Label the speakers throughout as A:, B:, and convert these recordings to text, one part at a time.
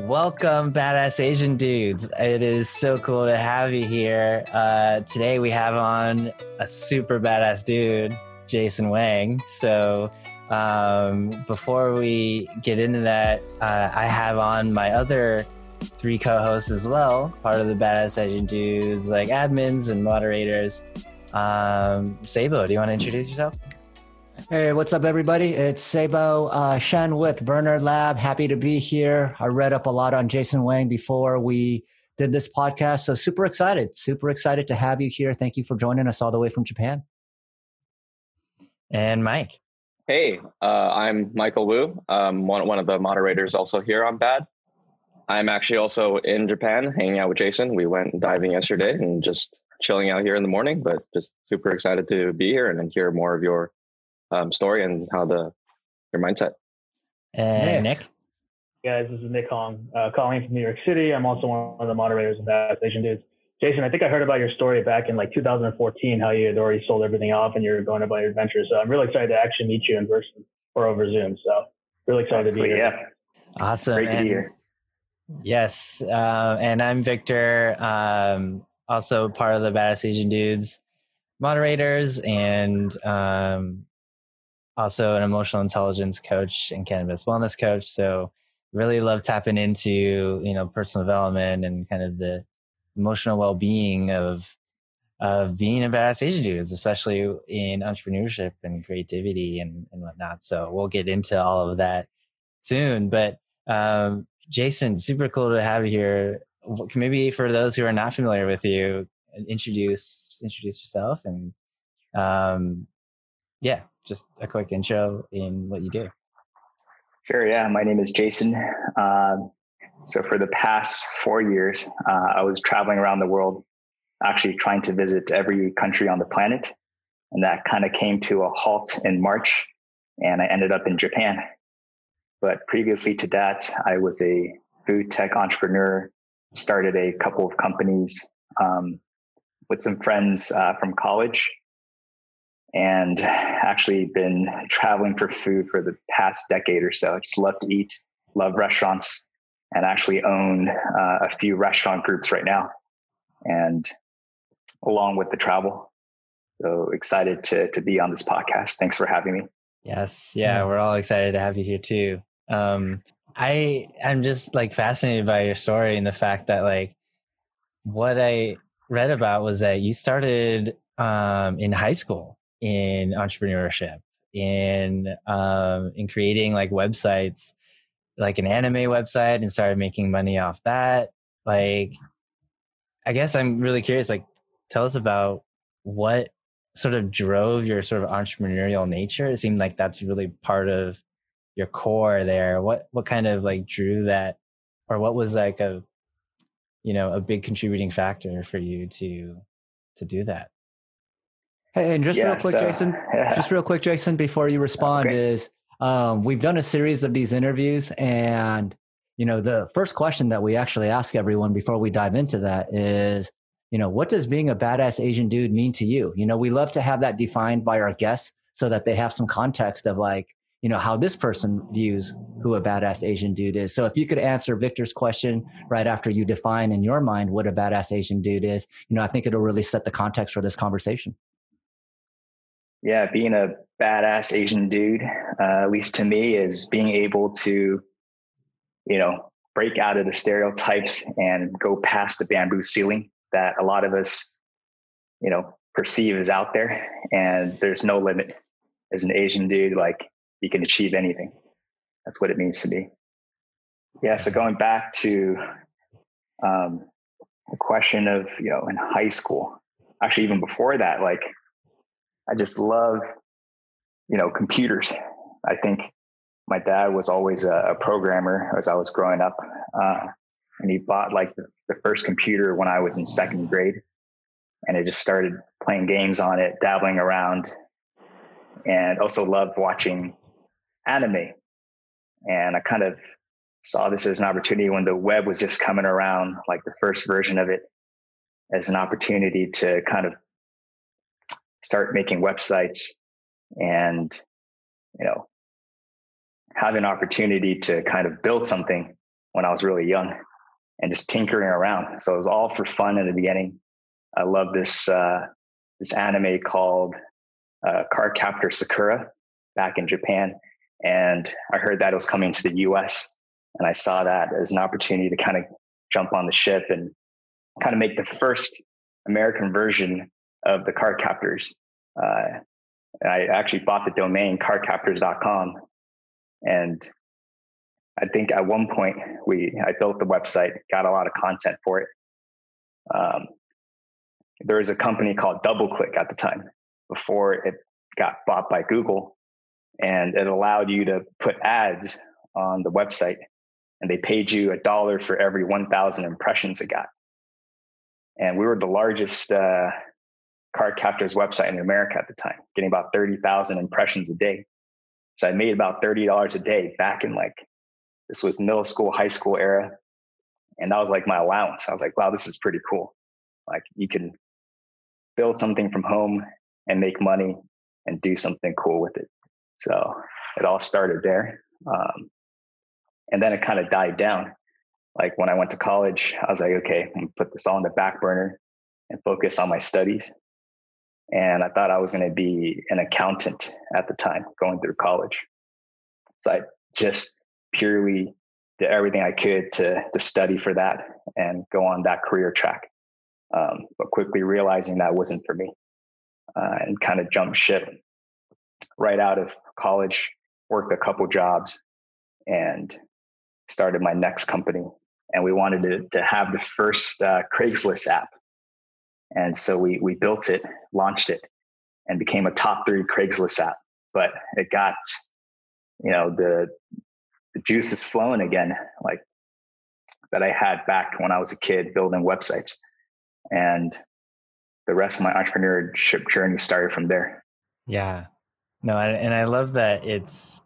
A: Welcome, badass Asian dudes. It is so cool to have you here. Uh, today we have on a super badass dude, Jason Wang. So, um, before we get into that, uh, I have on my other three co-hosts as well, part of the badass Asian dudes, like admins and moderators. Um, Sabo, do you want to introduce yourself?
B: Hey, what's up, everybody? It's Sabo uh, Shen with Bernard Lab. Happy to be here. I read up a lot on Jason Wang before we did this podcast, so super excited. Super excited to have you here. Thank you for joining us all the way from Japan.
A: And Mike.
C: Hey, uh, I'm Michael Wu. I'm one, one of the moderators also here on BAD. I'm actually also in Japan hanging out with Jason. We went diving yesterday and just chilling out here in the morning, but just super excited to be here and hear more of your um, story and how the your mindset.
A: And Nick. Nick?
D: Guys, this is Nick Hong, uh, calling from New York City. I'm also one of the moderators of Bad Asian Dudes. Jason, I think I heard about your story back in like 2014, how you had already sold everything off and you're going about your adventure. So I'm really excited to actually meet you in person or over Zoom. So really excited to be here.
C: Yeah.
A: Awesome.
C: Great to be here.
A: Yes. Uh, and I'm Victor, um, also part of the Badass Asian Dudes moderators and um, also an emotional intelligence coach and cannabis wellness coach. So really love tapping into, you know, personal development and kind of the emotional well-being of of being a badass Asian dude, especially in entrepreneurship and creativity and, and whatnot. So we'll get into all of that soon. But um, Jason, super cool to have you here. Maybe for those who are not familiar with you, introduce introduce yourself and um, yeah, just a quick intro in what you do.
E: Sure. Yeah. My name is Jason. Uh, so for the past four years, uh, I was traveling around the world, actually trying to visit every country on the planet. And that kind of came to a halt in March, and I ended up in Japan. But previously to that, I was a food tech entrepreneur, started a couple of companies um, with some friends uh, from college and actually been traveling for food for the past decade or so. I just love to eat, love restaurants, and actually own uh, a few restaurant groups right now. And along with the travel. So excited to to be on this podcast. Thanks for having me.
A: Yes, yeah, we're all excited to have you here too. Um, I I'm just like fascinated by your story and the fact that like what I read about was that you started um, in high school in entrepreneurship in um, in creating like websites like an anime website and started making money off that. Like i guess i'm really curious like tell us about what sort of drove your sort of entrepreneurial nature. It seemed like that's really part of your core there. What what kind of like drew that or what was like a you know a big contributing factor for you to to do that
B: Hey, and just yeah, real quick, so, Jason, yeah. just real quick, Jason, before you respond, okay. is um, we've done a series of these interviews, and you know, the first question that we actually ask everyone before we dive into that is, you know, what does being a badass Asian dude mean to you? You know, we love to have that defined by our guests so that they have some context of like, you know, how this person views who a badass Asian dude is. So if you could answer Victor's question right after you define in your mind what a badass Asian dude is, you know, I think it'll really set the context for this conversation
E: yeah, being a badass Asian dude, uh, at least to me, is being able to, you know, break out of the stereotypes and go past the bamboo ceiling that a lot of us, you know, perceive as out there. And there's no limit. As an Asian dude, like you can achieve anything. That's what it means to me. Yeah. So going back to um, the question of, you know, in high school, actually, even before that, like I just love, you know, computers. I think my dad was always a, a programmer as I was growing up. Uh, and he bought like the, the, first computer when I was in second grade. And I just started playing games on it, dabbling around, and also loved watching anime. And I kind of saw this as an opportunity when the web was just coming around, like the first version of it, as an opportunity to kind of start making websites and you know have an opportunity to kind of build something when I was really young and just tinkering around. So it was all for fun in the beginning. I love this uh, this anime called uh, Cardcaptor Sakura back in Japan, and I heard that it was coming to the U.S. and I saw that as an opportunity to kind of jump on the ship and kind of make the first American version of the Cardcaptors. Uh, I actually bought the domain cardcaptors.com and I think at one point we I built the website, got a lot of content for it. Um, there was a company called DoubleClick at the time before it got bought by Google, and it allowed you to put ads on the website, and they paid you a dollar for every 1,000 impressions it got. And we were the largest uh, Cardcaptors website in America at the time, getting about 30,000 impressions a day. So I made about $30 a day back in like this was middle school, high school era. And that was like my allowance. I was like, wow, this is pretty cool. Like you can build something from home and make money and do something cool with it. So it all started there. Um, and then it kind of died down. Like when I went to college, I was like, okay, I'm put this all on the back burner and focus on my studies. And I thought I was going to be an accountant at the time going through college. So I just purely did everything I could to to study for that and go on that career track. Um, but quickly realizing that wasn't for me, uh, and kind of jumped ship right out of college. Worked a couple jobs, and started my next company. And we wanted to to have the first uh, Craigslist app, and so we we built it, launched it, and became a top three Craigslist app. But it got you know the the juice is flowing again, like that I had back when I was a kid building websites. And the rest of my entrepreneurship journey started from there.
A: Yeah. No, and I love that it's,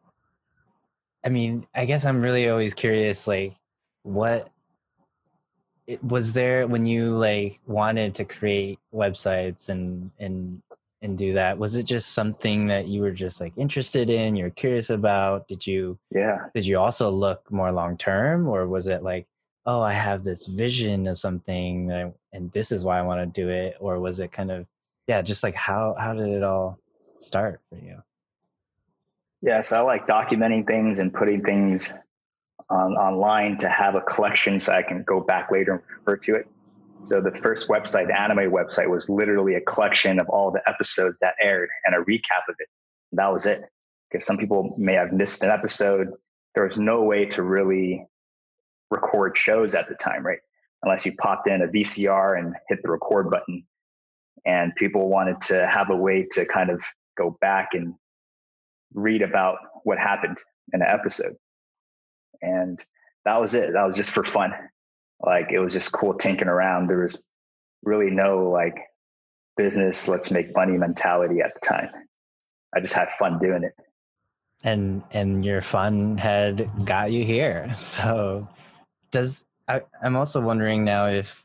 A: I mean, I guess I'm really always curious, like, what was there when you like wanted to create websites and and and do that? Was it just something that you were just like interested in you're curious about? Did you
E: yeah.
A: did you also look more long term? Or was it like oh i have this vision of something I, and this is why i want to do it? Or was it kind of yeah just like how how did it all start for you?
E: Yeah so i like documenting things and putting things on, online to have a collection so i can go back later and refer to it so the first website, the anime website, was literally a collection of all the episodes that aired and a recap of it. That was it. Because some people may have missed an episode. There was no way to really record shows at the time, right? Unless you popped in a VCR and hit the record button. And people wanted to have a way to kind of go back and read about what happened in an episode. And that was it. That was just for fun like it was just cool tinkering around. There was really no like business, let's make money mentality at the time. I just had fun doing it.
A: And and your fun had got you here. So does I, I'm also wondering now if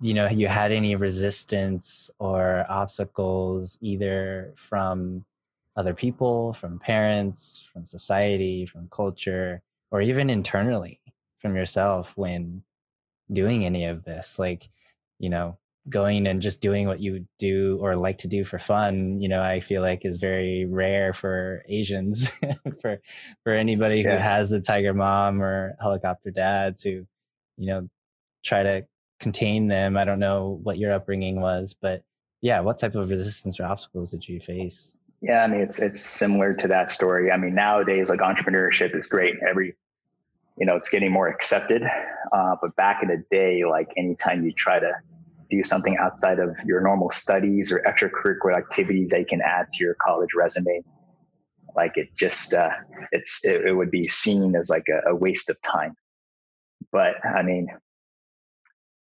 A: you know you had any resistance or obstacles either from other people, from parents, from society, from culture, or even internally from yourself when doing any of this like you know going and just doing what you do or like to do for fun you know i feel like is very rare for asians for for anybody yeah. who has the tiger mom or helicopter dads who you know try to contain them i don't know what your upbringing was but yeah what type of resistance or obstacles did you face
E: yeah i mean it's it's similar to that story. I mean nowadays like entrepreneurship is great every you know it's getting more accepted. Uh, but back in the day like anytime you try to do something outside of your normal studies or extracurricular activities that you can add to your college resume like it just uh, it's it, it, would be seen as like a, a waste of time. But i mean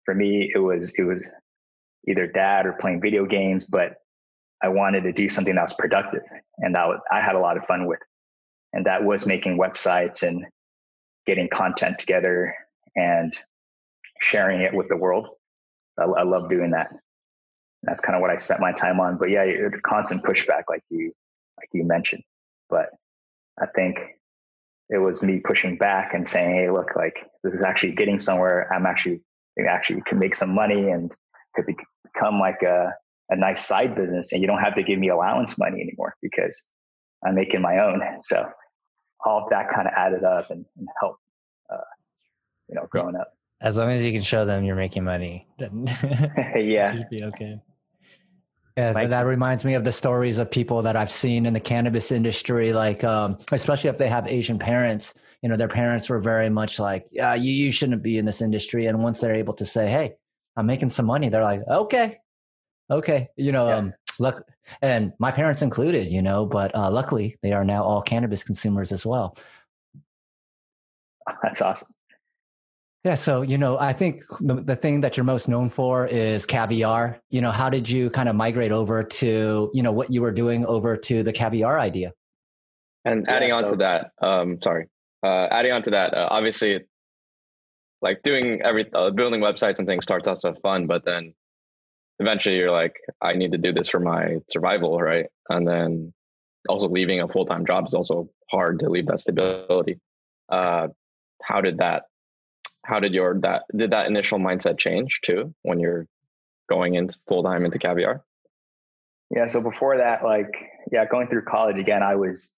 E: for me it was it was either dad or playing video games but i wanted to do something that was productive and that i had a lot of fun with and that was making websites and getting content together and sharing it with the world. I, I love doing that. That's kind of what I spent my time on. But yeah, constant pushback, like you, like you mentioned. But I think it was me pushing back and saying, Hey, look, like this is actually getting somewhere. I'm actually, actually can make some money and could become like a, a nice side business. And you don't have to give me allowance money anymore because I'm making my own. So all of that kind of added up and, and helped, uh, you know, growing up.
A: As long as you can show them you're making money, then
E: yeah,
A: should be okay.
B: Yeah, Mike. that reminds me of the stories of people that I've seen in the cannabis industry, like um, especially if they have Asian parents. You know, their parents were very much like, "Yeah, you, you shouldn't be in this industry." And once they're able to say, "Hey, I'm making some money," they're like, "Okay, okay." You know, yeah. um, look, and my parents included. You know, but uh, luckily they are now all cannabis consumers as well.
E: That's awesome.
B: Yeah, so you know, I think the, the thing that you're most known for is caviar. You know, how did you kind of migrate over to you know what you were doing over to the caviar idea?
C: And adding yeah, on so, to that, um, sorry, uh, adding on to that, uh, obviously, like doing every uh, building websites and things starts out so fun, but then eventually you're like, I need to do this for my survival, right? And then also leaving a full time job is also hard to leave that stability. Uh, how did that how did your that did that initial mindset change too when you're going into full time into caviar?
E: Yeah, so before that, like yeah, going through college again, I was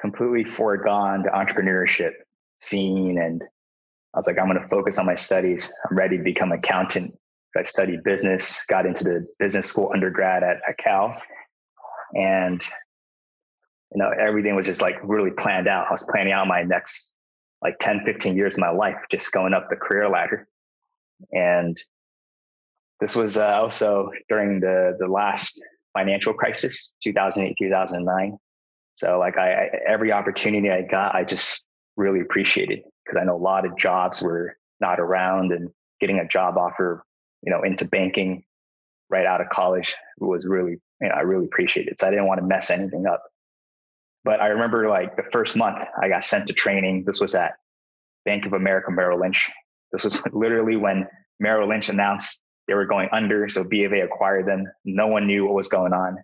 E: completely foregone to entrepreneurship scene, and I was like, I'm going to focus on my studies. I'm ready to become an accountant. I studied business, got into the business school undergrad at, at Cal, and you know everything was just like really planned out. I was planning out my next like 10, 15 years of my life just going up the career ladder. And this was uh, also during the, the last financial crisis, 2008, 2009. So like I, I every opportunity I got, I just really appreciated because I know a lot of jobs were not around and getting a job offer, you know, into banking right out of college was really, you know, I really appreciated it. So I didn't want to mess anything up. But I remember like the first month I got sent to training. This was at Bank of America Merrill Lynch. This was literally when Merrill Lynch announced they were going under. So B of A acquired them. No one knew what was going on.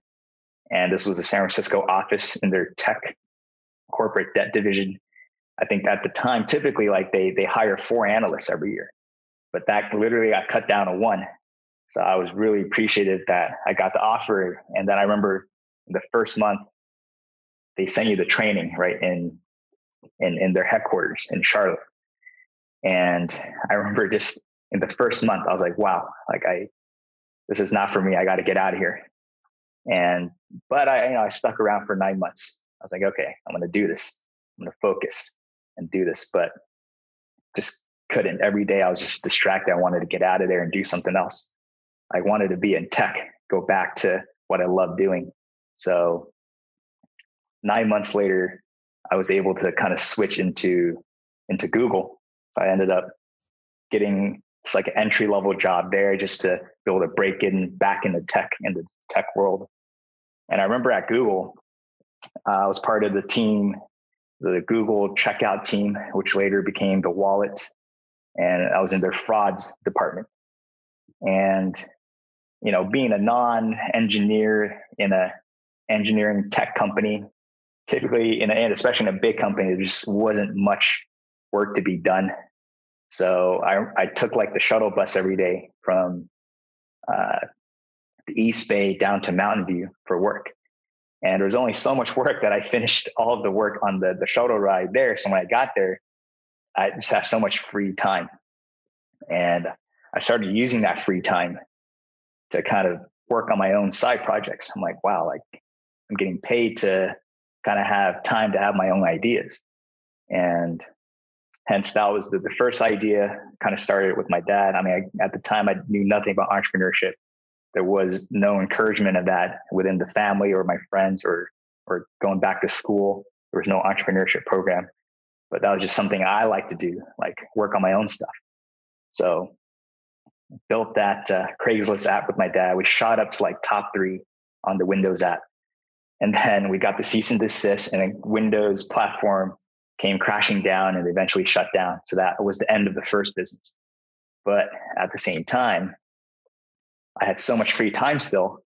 E: And this was the San Francisco office in their tech corporate debt division. I think at the time, typically like they they hire four analysts every year, but that literally got cut down to one. So I was really appreciative that I got the offer. And then I remember the first month they sent you the training right in in in their headquarters in Charlotte. And I remember just in the first month, I was like, wow, like I this is not for me. I got to get out of here. And but I you know I stuck around for nine months. I was like, okay, I'm gonna do this. I'm gonna focus and do this, but just couldn't. Every day I was just distracted. I wanted to get out of there and do something else. I wanted to be in tech, go back to what I love doing. So nine months later, I was able to kind of switch into into Google. I ended up getting just like an entry level job there just to be able to break in back into tech in the tech world. And I remember at Google, uh, I was part of the team, the Google checkout team, which later became the wallet. And I was in their frauds department. And, you know, being a non-engineer in a engineering tech company, typically in a, and especially in a big company, there just wasn't much work to be done. So I, I took like the shuttle bus every day from uh, the East Bay down to Mountain View for work. And there was only so much work that I finished all of the work on the, the shuttle ride there. So when I got there, I just had so much free time. And I started using that free time to kind of work on my own side projects. I'm like, wow, like I'm getting paid to kind of have time to have my own ideas. And hence that was the, the first idea kind of started with my dad. I mean, I, at the time I knew nothing about entrepreneurship. There was no encouragement of that within the family or my friends or, or going back to school. There was no entrepreneurship program, but that was just something I like to do, like work on my own stuff. So built that uh, Craigslist app with my dad. We shot up to like top three on the Windows app and then we got the cease and desist, and the Windows platform came crashing down and eventually shut down. So that was the end of the first business. But at the same time, I had so much free time still.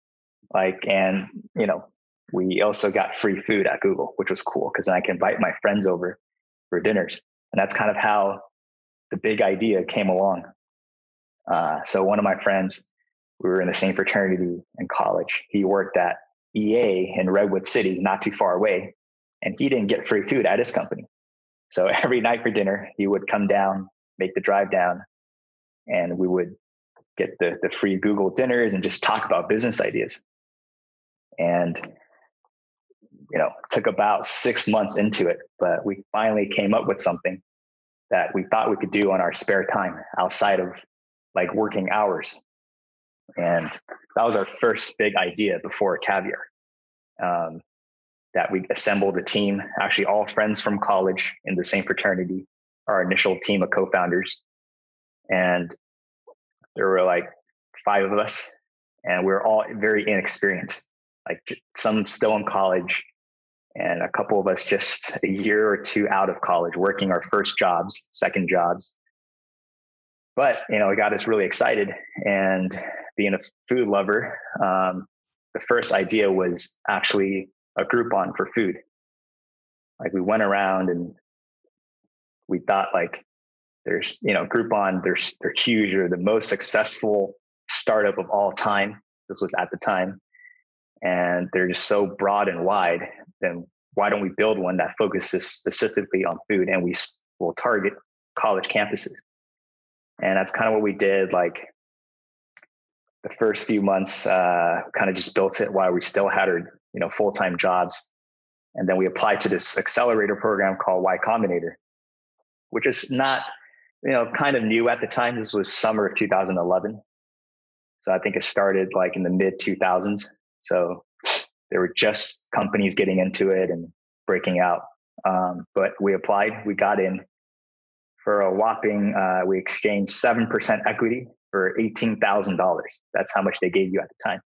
E: Like, and, you know, we also got free food at Google, which was cool because I can invite my friends over for dinners. And that's kind of how the big idea came along. Uh, so one of my friends, we were in the same fraternity in college. He worked at EA in Redwood City, not too far away, and he didn't get free food at his company. So every night for dinner, he would come down, make the drive down, and we would get the, the free Google dinners and just talk about business ideas. And, you know, took about six months into it, but we finally came up with something that we thought we could do on our spare time outside of like working hours. And that was our first big idea before Caviar. Um, that we assembled a team, actually all friends from college in the same fraternity, our initial team of co-founders. And there were like five of us and we are all very inexperienced, like some still in college and a couple of us just a year or two out of college working our first jobs, second jobs. But, you know, it got us really excited and being a food lover, um, the first idea was actually a Groupon for food. Like we went around and we thought like there's you know Groupon they're they're huge they're the most successful startup of all time. This was at the time, and they're just so broad and wide. Then why don't we build one that focuses specifically on food and we will target college campuses? And that's kind of what we did. Like the first few months, uh, kind of just built it while we still had our you know full time jobs, and then we applied to this accelerator program called Y Combinator, which is not you know kind of new at the time. This was summer of 2011, so I think it started like in the mid 2000s. So there were just companies getting into it and breaking out. Um, but we applied, we got in for a whopping. Uh, we exchanged seven percent equity for eighteen thousand dollars. That's how much they gave you at the time.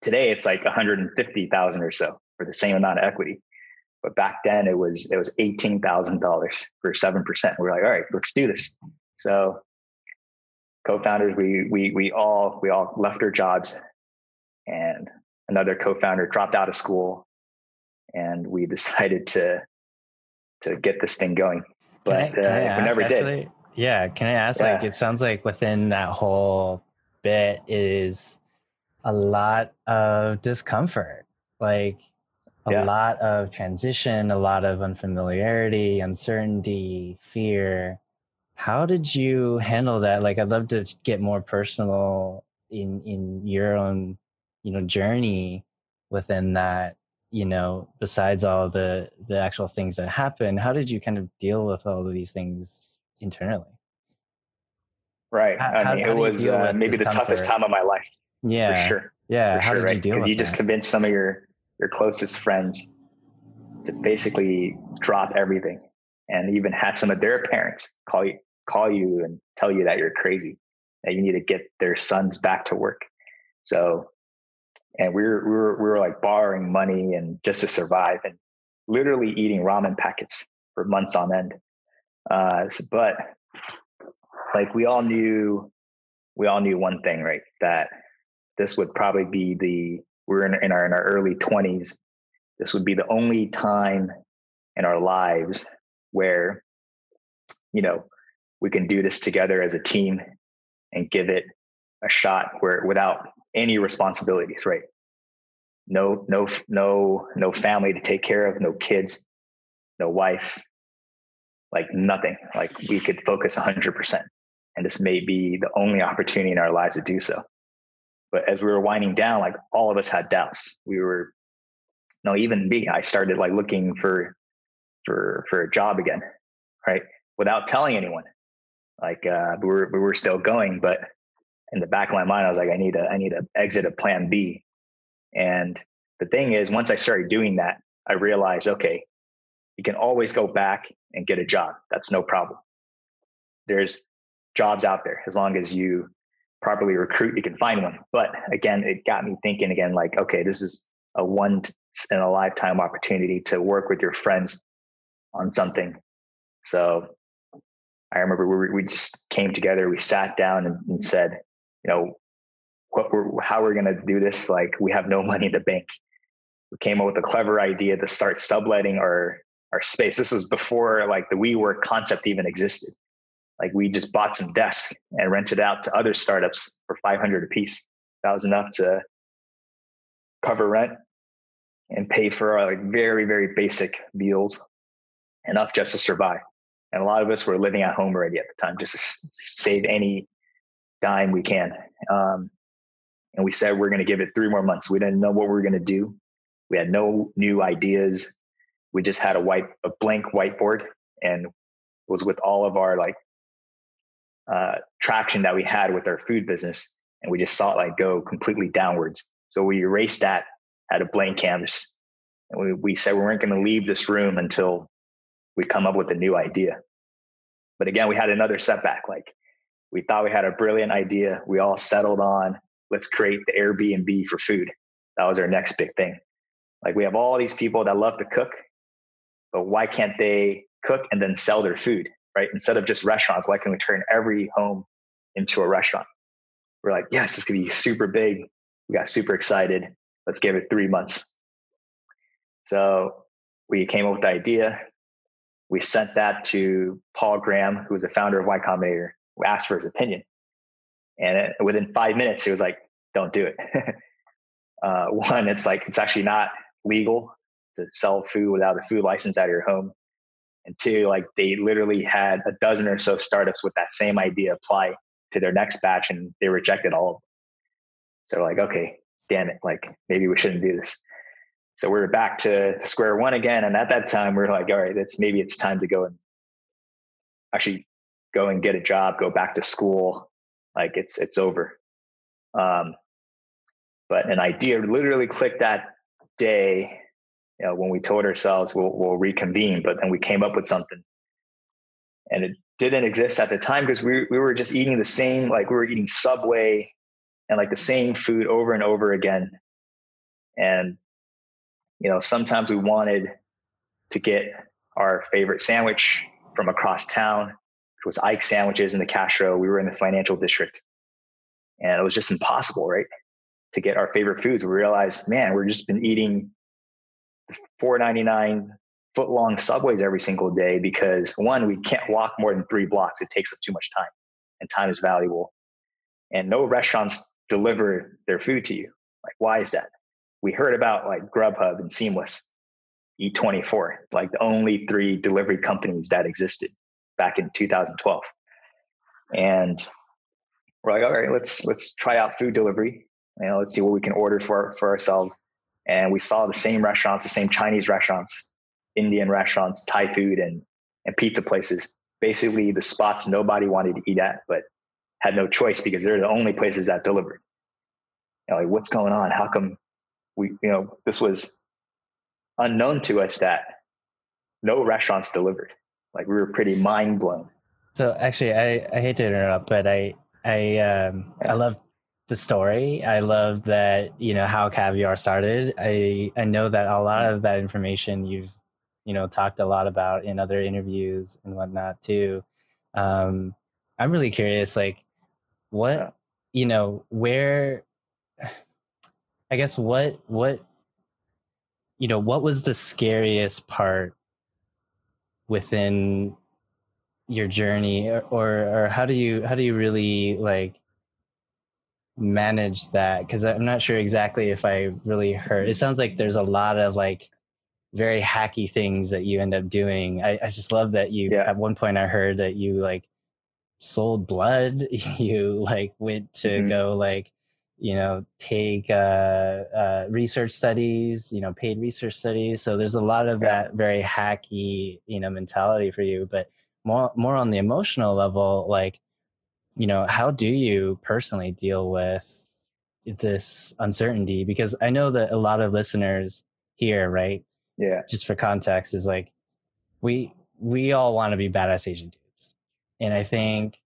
E: Today it's like 150,000 or so for the same amount of equity. But back then it was it was eighteen thousand dollars for seven percent. We are like, all right, let's do this. So co-founders, we we we all we all left our jobs, and another co-founder dropped out of school, and we decided to to get this thing going. But
A: can I, can uh, we never actually, did. Yeah, can I ask? Yeah. Like, it sounds like within that whole bit is a lot of discomfort. Like a yeah. lot of transition, a lot of unfamiliarity, uncertainty, fear. How did you handle that? Like, I'd love to get more personal in in your own, you know, journey within that. You know, besides all the the actual things that happen, how did you kind of deal with all of these things internally?
E: Right. How, I mean, it was uh, maybe the toughest time of my life.
A: Yeah.
E: For sure.
A: Yeah.
E: How
A: sure, did
E: right?
A: you deal with
E: you just convinced some of your your closest friends to basically drop everything and even had some of their parents call you call you and tell you that you're crazy that you need to get their sons back to work so and we were, we were we were like borrowing money and just to survive and literally eating ramen packets for months on end. Uh, but like we all knew we all knew one thing right that this would probably be the we're in, in our in our early 20s this would be the only time in our lives where you know we can do this together as a team and give it a shot where without any responsibilities right no no no no family to take care of no kids no wife like nothing like we could focus 100% and this may be the only opportunity in our lives to do so but as we were winding down, like all of us had doubts. We were, no, even me, I started like looking for, for, for a job again, right? Without telling anyone. Like uh, we were, we were still going, but in the back of my mind, I was like, I need a, I need to exit a plan B. And the thing is, once I started doing that, I realized, okay, you can always go back and get a job. That's no problem. There's jobs out there as long as you properly recruit, you can find one. But again, it got me thinking again, like, okay, this is a one in a lifetime opportunity to work with your friends on something. So I remember we, we just came together, we sat down and, and said, you know, what we're, how we're going to do this. Like we have no money in the bank. We came up with a clever idea to start subletting our, our space. This was before like the WeWork concept even existed. Like we just bought some desks and rented out to other startups for 500 a piece. That was enough to cover rent and pay for our like very, very basic meals, enough just to survive. And a lot of us were living at home already at the time, just to save any dime we can. Um, and we said we're going to give it three more months. We didn't know what we were going to do. We had no new ideas. We just had a white, a blank whiteboard, and was with all of our like uh, traction that we had with our food business, and we just saw it like go completely downwards. So we erased that, had a blank canvas, and we we said we weren't going to leave this room until we come up with a new idea. But again, we had another setback. Like we thought we had a brilliant idea. We all settled on let's create the Airbnb for food. That was our next big thing. Like we have all these people that love to cook, but why can't they cook and then sell their food, right? Instead of just restaurants, why can we turn every home into a restaurant? We're like, yes, it's gonna be super big. We got super excited. Let's give it three months. So we came up with the idea. We sent that to Paul Graham, who was the founder of Y Combinator. Asked for his opinion. And it, within five minutes, he was like, don't do it. uh, one, it's like, it's actually not legal to sell food without a food license out of your home. And two, like they literally had a dozen or so startups with that same idea apply to their next batch and they rejected all of them. So like, okay, damn it, like maybe we shouldn't do this. So we are back to square one again. And at that time, we are like, all right, it's maybe it's time to go and actually go and get a job, go back to school. Like it's it's over. Um, but an idea literally clicked that day, you know, when we told ourselves we'll we'll reconvene. But then we came up with something, and it didn't exist at the time because we we were just eating the same like we were eating Subway and like the same food over and over again, and you know, sometimes we wanted to get our favorite sandwich from across town. It was Ike sandwiches in the Castro. We were in the financial district. And it was just impossible, right? To get our favorite foods. We realized, man, we're just been eating 4.99 foot long subways every single day because one, we can't walk more than three blocks. It takes up too much time. And time is valuable. And no restaurants deliver their food to you. Like, why is that? we heard about like Grubhub and Seamless, Eat24, like the only three delivery companies that existed back in 2012. And we're like, all right, let's let's try out food delivery. You know, let's see what we can order for for ourselves. And we saw the same restaurants, the same Chinese restaurants, Indian restaurants, Thai food, and and pizza places. Basically, the spots nobody wanted to eat at, but had no choice because they're the only places that delivered. You know, like what's going on? How come we you know this was unknown to us that no restaurants delivered like we were pretty mind blown.
A: So actually i i hate to interrupt but i i um i love the story. I love that you know how caviar started. I i know that a lot of that information you've you know talked a lot about in other interviews and whatnot too. Um i'm really curious like what you know where I guess what what you know what was the scariest part within your journey or, or or, how do you how do you really like manage that because i'm not sure exactly if i really heard it sounds like there's a lot of like very hacky things that you end up doing i, I just love that you yeah. at one point i heard that you like sold blood you like went to mm-hmm. go like you know take uh, uh, research studies you know paid research studies. So there's a lot of that very hacky you know mentality for you. But more more on the emotional level like you know how do you personally deal with this uncertainty? Because i know that a lot of listeners here right
E: yeah.
A: just for context is like we we all want to be badass asian dudes. And i think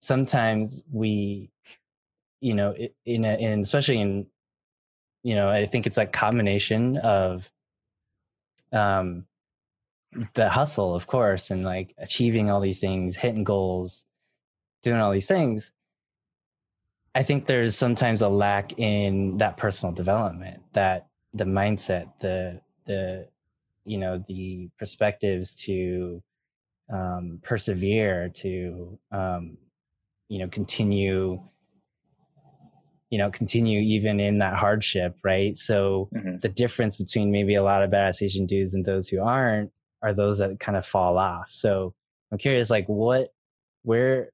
A: sometimes we you know in a, in especially in you know i think it's a combination of um the hustle of course and like achieving all these things hitting goals doing all these things. I think there's sometimes a lack in that personal development that the mindset the the you know the perspectives to um, persevere to um, you know continue you know continue even in that hardship right? So mm-hmm. the difference between maybe a lot of badass asian dudes and those who aren't are those that kind of fall off. So i'm curious like what where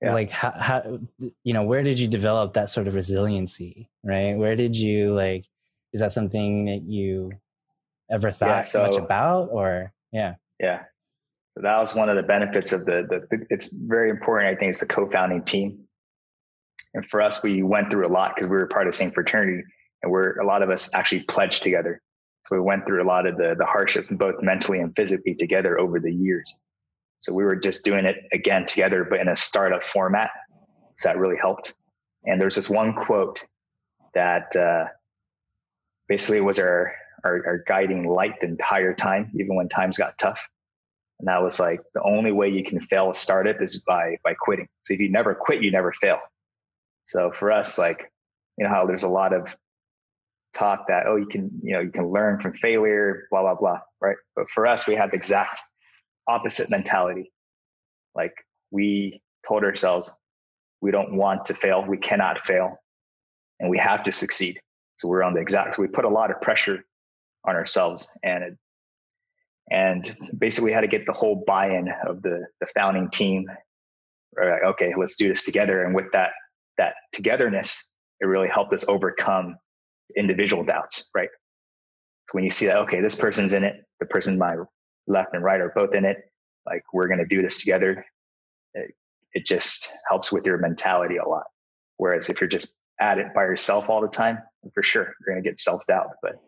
A: yeah. like how, how you know where did you develop that sort of resiliency right? Where did you like is that something that you ever thought yeah, so, much about or yeah.
E: Yeah. So that was one of the benefits of the, the, the it's very important i think it's the co-founding team and for us we went through a lot because we were part of the same fraternity and we're a lot of us actually pledged together so we went through a lot of the the hardships both mentally and physically together over the years so we were just doing it again together but in a startup format so that really helped and there's this one quote that uh, basically was our our, our guiding light the entire time, even when times got tough. And that was like the only way you can fail a startup is by by quitting. So if you never quit, you never fail. So for us, like, you know how there's a lot of talk that, oh, you can, you know, you can learn from failure, blah, blah, blah. Right. But for us, we had the exact opposite mentality. Like we told ourselves, we don't want to fail. We cannot fail. And we have to succeed. So we're on the exact, so we put a lot of pressure on ourselves and it, and basically had to get the whole buy-in of the the founding team like, okay let's do this together and with that that togetherness it really helped us overcome individual doubts right so when you see that okay this person's in it the person my left and right are both in it like we're going to do this together it, it just helps with your mentality a lot whereas if you're just at it by yourself all the time for sure you're going to get self-doubt but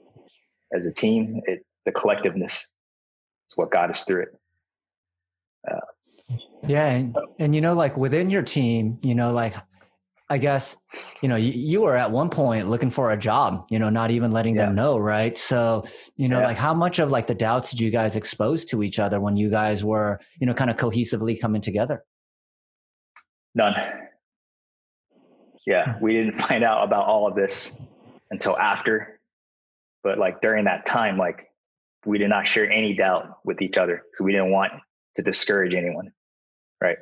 E: as a team. It, the collectiveness is what got us through it.
B: Uh, yeah, and, and you know, like within your team, you know, like I guess, you know, you, you, were at one point looking for a job, you know, not even letting yeah. them know, right? So, you know, yeah. like how much of like the doubts did you guys expose to each other when you guys were, you know, kind of cohesively coming together?
E: None. Yeah, hmm. we didn't find out about all of this until after but like during that time, like we did not share any doubt with each other because we didn't want to discourage anyone. Right.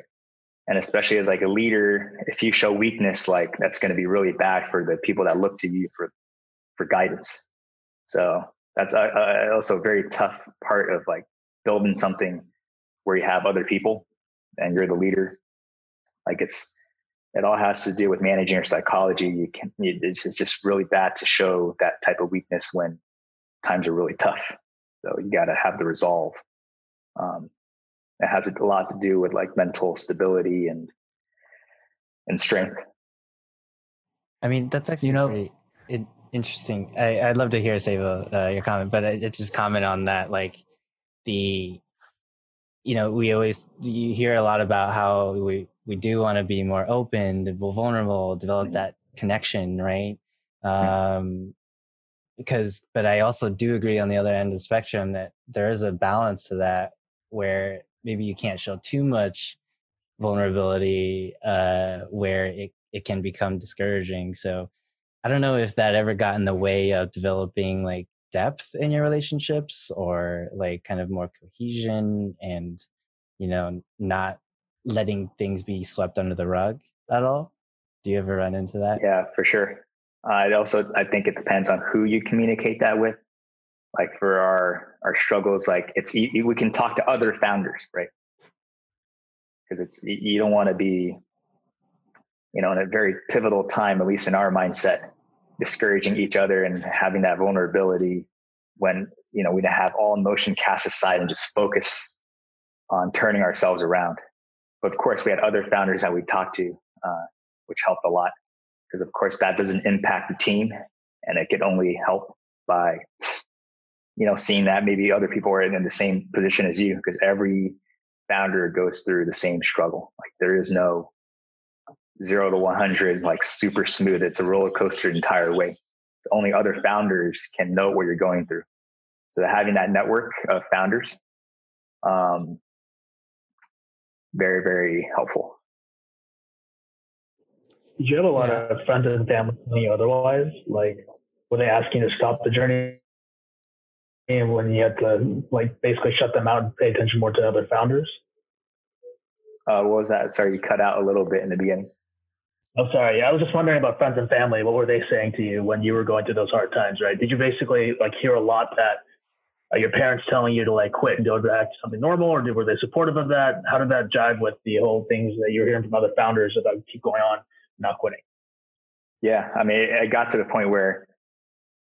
E: And especially as like a leader, if you show weakness, like that's going to be really bad for the people that look to you for, for guidance. So that's a, a, also a very tough part of like building something where you have other people and you're the leader. Like it's, it all has to do with managing your psychology. You can, it's just really bad to show that type of weakness when times are really tough. So you got to have the resolve. Um, it has a lot to do with like mental stability and and strength.
A: I mean, that's actually you know it, interesting. I, would love to hear Sava uh, your comment, but I, I just comment on that. Like the, you know, we always you hear a lot about how we we do want to be more open, vulnerable, develop mm-hmm. that connection, right? Mm-hmm. Um, because, but I also do agree on the other end of the spectrum that there is a balance to that where maybe you can't show too much vulnerability, uh, where it, it can become discouraging. So I don't know if that ever got in the way of developing like depth in your relationships or like kind of more cohesion and, you know, not letting things be swept under the rug at all? Do you ever run into that?
E: Yeah, for sure. Uh, it also, I think it depends on who you communicate that with. Like for our our struggles, like it's we can talk to other founders, right? Because it's you don't want to be, you know, in a very pivotal time, at least in our mindset, discouraging each other and having that vulnerability when you know we have all emotion cast aside and just focus on turning ourselves around but of course, we had other founders that we talked to, uh, which helped a lot because, of course, that doesn't impact the team, and it could only help by, you know, seeing that maybe other people are in the same position as you because every founder goes through the same struggle. Like there is no zero to 100 like super smooth. It's a roller coaster entire way. Only other founders can know what you're going through. So having that network of founders um, very, very helpful.
D: Did you have a lot yeah. of friends and family otherwise? Like, were they asking to stop the journey when you had to like basically shut them out and pay attention more to other founders?
E: Uh, what was that? Sorry, you cut out a little bit in the beginning.
D: Oh, sorry. I was just wondering about friends and family. What were they saying to you when you were going through those hard times? Right? Did you basically like hear a lot that uh, your parents telling you to like quit and go back to something normal, or did, were they supportive of that? How did that jive with the whole things that you were hearing from other founders about keep going on, not quitting?
E: Yeah, I mean, it got to the point where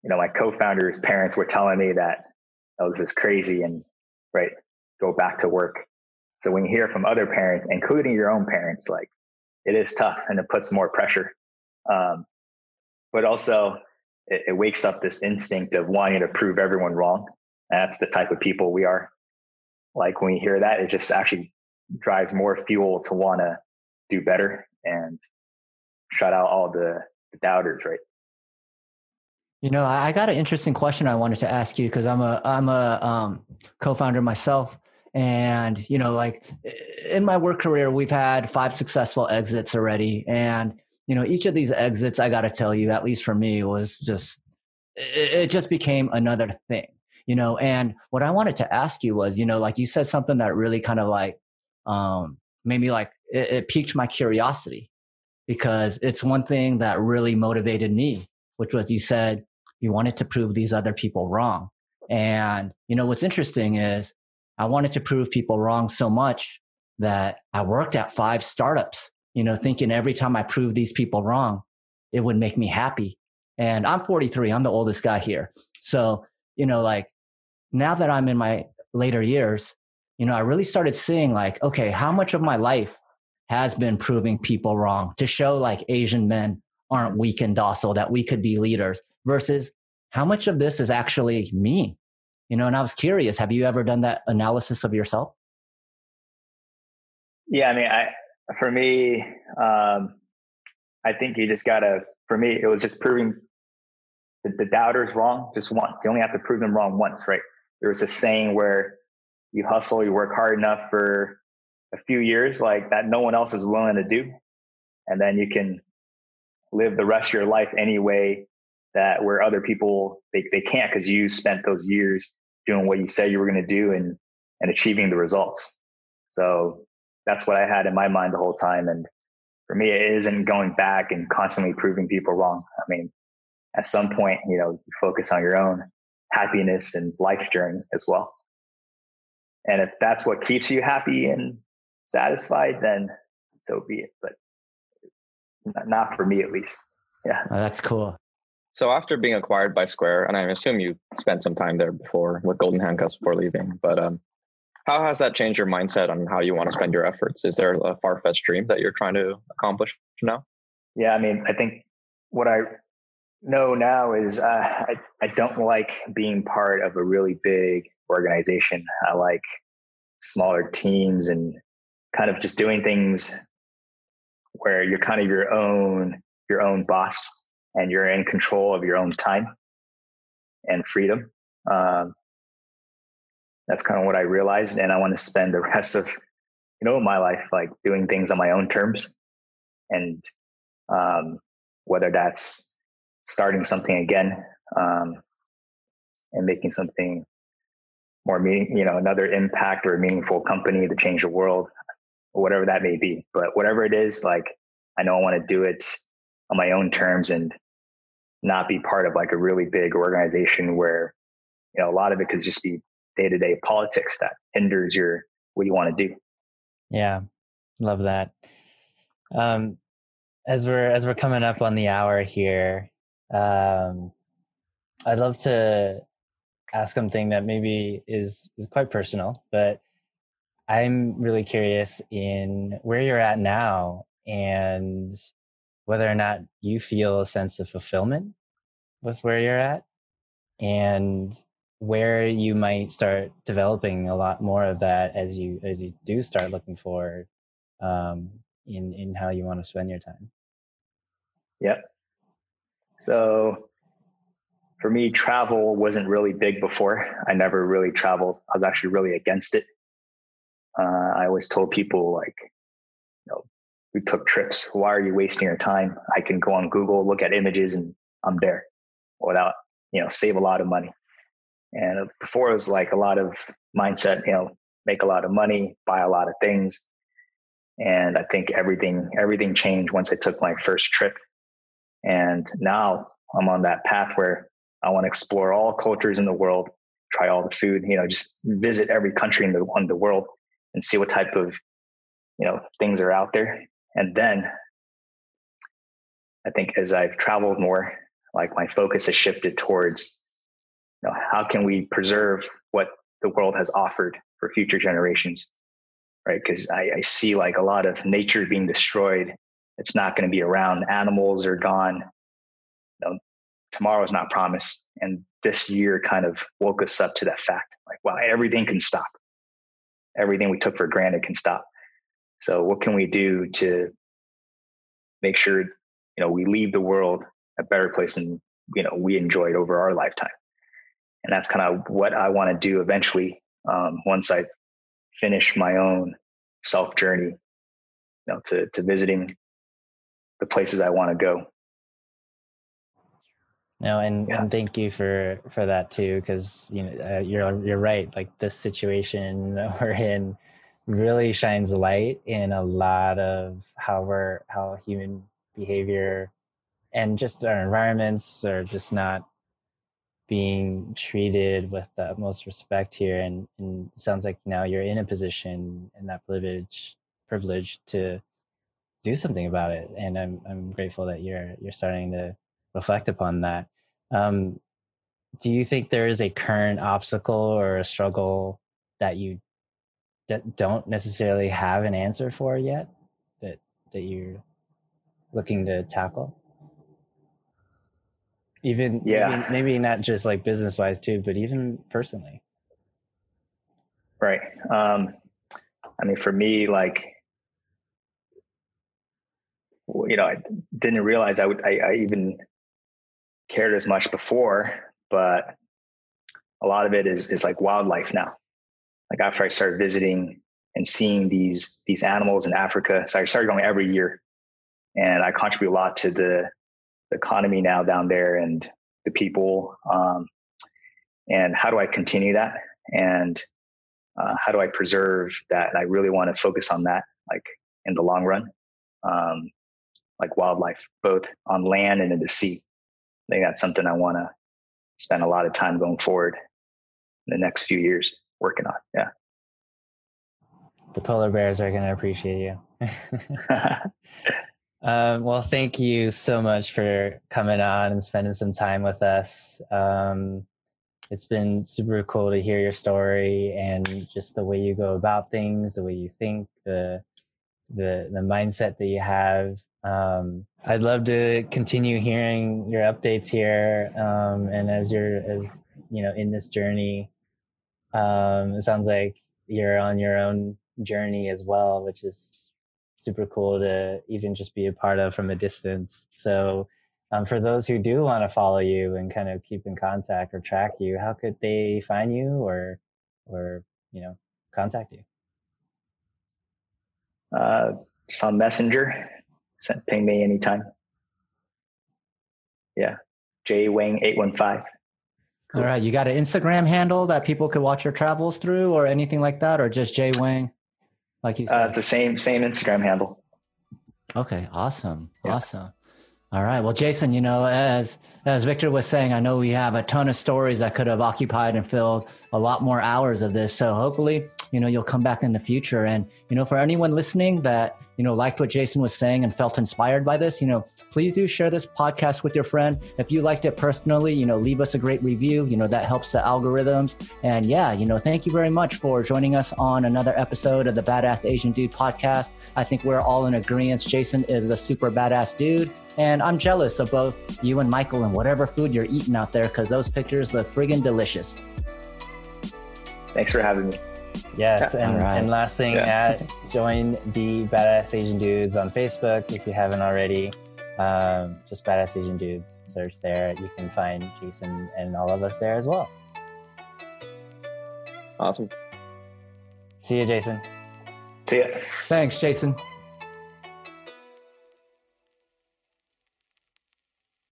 E: you know my co-founders' parents were telling me that oh, this is crazy, and right, go back to work. So when you hear from other parents, including your own parents, like it is tough and it puts more pressure. Um, but also it, it, wakes up this instinct of wanting to prove everyone wrong. And that's the type of people we are. Like when you hear that, it just actually drives more fuel to want to do better and shut out all the, the doubters, right?
B: You know, I got an interesting question I wanted to ask you because I'm a I'm a um, co-founder myself, and, you know, like in my work career, we've had five successful exits already. And, you know, each of these exits, I got to tell you, at least for me, was just, it just became another thing, you know. And what I wanted to ask you was, you know, like you said something that really kind of like um, made me like, it, it piqued my curiosity because it's one thing that really motivated me, which was you said you wanted to prove these other people wrong. And, you know, what's interesting is I wanted to prove people wrong so much that I worked at five startups, you know, thinking every time I proved these people wrong, it would make me happy. And I'm 43, I'm the oldest guy here. So, you know, like now that I'm in my later years, you know, I really started seeing like, okay, how much of my life has been proving people wrong to show like Asian men aren't weak and docile, that we could be leaders versus how much of this is actually me? You know and i was curious have you ever done that analysis of yourself?
E: Yeah i mean i for me um i think you just gotta for me it was just proving the, the doubters wrong just once. You only have to prove them wrong once right? There was a saying where you hustle you work hard enough for a few years like that no one else is willing to do and then you can live the rest of your life anyway that where other people they, they can't because you spent those years doing what you said you were going to do and and achieving the results. So that's what I had in my mind the whole time. And for me, it isn't going back and constantly proving people wrong. I mean, at some point, you know, you focus on your own happiness and life journey as well. And if that's what keeps you happy and satisfied, then so be it. But not for me, at least. Yeah.
B: Oh, that's cool.
C: So after being acquired by Square, and I assume you spent some time there before with Golden Handcuffs before leaving, but um, how has that changed your mindset on how you want to spend your efforts? Is there a far fetched dream that you're trying to accomplish now?
E: Yeah, I mean, I think what I know now is uh, I, I don't like being part of a really big organization. I like smaller teams and kind of just doing things where you're kind of your own your own boss and you're in control of your own time and freedom. Um, that's kind of what I realized, and I want to spend the rest of you know my life like doing things on my own terms, and um, whether that's starting something again um, and making something more meaning, you know, another impact or a meaningful company to change the world, whatever that may be. But whatever it is, like I know I want to do it on my own terms and not be part of like a really big organization where you know a lot of it could just be day-to-day politics that hinders your what you want to do.
A: Yeah love that. Um as we're as we're coming up on the hour here um i'd love to ask something that maybe is is quite personal but i'm really curious in where you're at now and whether or not you feel a sense of fulfillment with where you're at and where you might start developing a lot more of that as you as you do start looking for um, in in how you want to spend your time.
E: Yep. So for me travel wasn't really big before. I never really traveled. I was actually really against it. Uh, i always told people like we took trips. Why are you wasting your time? I can go on Google, look at images, and I'm there without, you know, save a lot of money. And before it was like a lot of mindset, you know, make a lot of money, buy a lot of things. And I think everything everything changed once I took my first trip. And now I'm on that path where I want to explore all cultures in the world, try all the food, you know, just visit every country in the in the world and see what type of, you know, things are out there. And then I think as I've traveled more, like my focus has shifted towards you know, how can we preserve what the world has offered for future generations right? Because I, I, see like a lot of nature being destroyed. It's not going to be around. Animals are gone. You know, tomorrow's not promised. And this year kind of woke us up to that fact like wow everything can stop. Everything we took for granted can stop so what can we do to make sure you know we leave the world a better place than you know we enjoyed over our lifetime and that's kind of what i want to do eventually um, once i finish my own self journey you know to to visiting the places i want to go
A: no and, yeah. and thank you for for that too because you know uh, you're you're right like this situation that we're in really shines light in a lot of how we're how human behavior and just our environments are just not being treated with the most respect here. And, and sounds like now you're in a position and that privilege privilege to do something about it. And i'm i'm grateful that you're you're starting to reflect upon that. Um, do you think there is a current obstacle or a struggle that you that don't necessarily have an answer for yet that that you're looking to tackle? Even yeah. maybe, maybe not just like business wise too but even personally.
E: Right. Um i mean for me like you know i didn't realize i would i, I even cared as much before but a lot of it is is like wildlife now like after i started visiting and seeing these these animals in africa so i started going every year. And i contribute a lot to the economy now down there and the people um, and how do i continue that? And uh, how do i preserve that? And i really want to focus on that like in the long run um, like wildlife both on land and in the sea. I think that's something i want to spend a lot of time going forward in the next few years working on yeah
A: the polar bears are going to appreciate you Um, well, thank you so much for coming on and spending some time with us. Um, it's been super cool to hear your story and just the way you go about things, the way you think, the the the mindset that you have. Um, I'd love to continue hearing your updates here, um, and as you're as you know in this journey, um, it sounds like you're on your own journey as well, which is super cool to even just be a part of from a distance. So, um, for those who do want to follow you and kind of keep in contact or track you, how could they find you or, or you know, contact you?
E: Uh, just on Messenger. Send ping me anytime. Yeah, J Wang eight one five.
B: All right, you got an Instagram handle that people could watch your travels through, or anything like that, or just Jay Wang?
E: like you said? Uh, it's the same same Instagram handle.
B: Okay, awesome, yeah. awesome. All right. Well, Jason, you know, as as Victor was saying, I know we have a ton of stories that could have occupied and filled a lot more hours of this. So hopefully, you know, you'll come back in the future. And, you know, for anyone listening that, you know, liked what Jason was saying and felt inspired by this, you know, please do share this podcast with your friend. If you liked it personally, you know, leave us a great review. You know, that helps the algorithms. And yeah, you know, thank you very much for joining us on another episode of the Badass Asian Dude podcast. I think we're all in agreement. Jason is a super badass dude. And I'm jealous of both you and Michael and whatever food you're eating out there because those pictures look friggin' delicious.
E: Thanks for having me.
A: Yes, and, right. and last thing, yeah. uh, join the Badass Asian Dudes on Facebook if you haven't already. Um, just Badass Asian Dudes, search there. You can find Jason and all of us there as well.
C: Awesome.
A: See you, Jason.
E: See ya.
B: Thanks, Jason.